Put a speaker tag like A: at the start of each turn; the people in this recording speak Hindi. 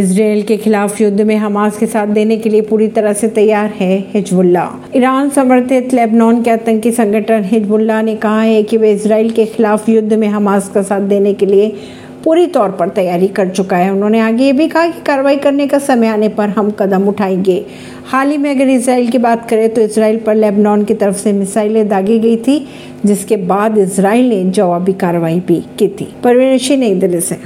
A: इसराइल के खिलाफ युद्ध में हमास के साथ देने के लिए पूरी तरह से तैयार है हिजबुल्ला ईरान समर्थित लेबनान के आतंकी संगठन हिजबुल्ला ने कहा है कि वे इसराइल के खिलाफ युद्ध में हमास का साथ देने के लिए पूरी तौर पर तैयारी कर चुका है। उन्होंने आगे ये भी कहा कि कार्रवाई करने का समय आने पर हम कदम उठाएँगे। हाल ही में अगर इसराइल की बात करें तो इसराइल पर लेबनान की तरफ़ से मिसाइलें दागी गई थी, जिसके बाद इसराइल ने जवाबी कार्रवाई भी की थी। परवीन नई दिल्ली से।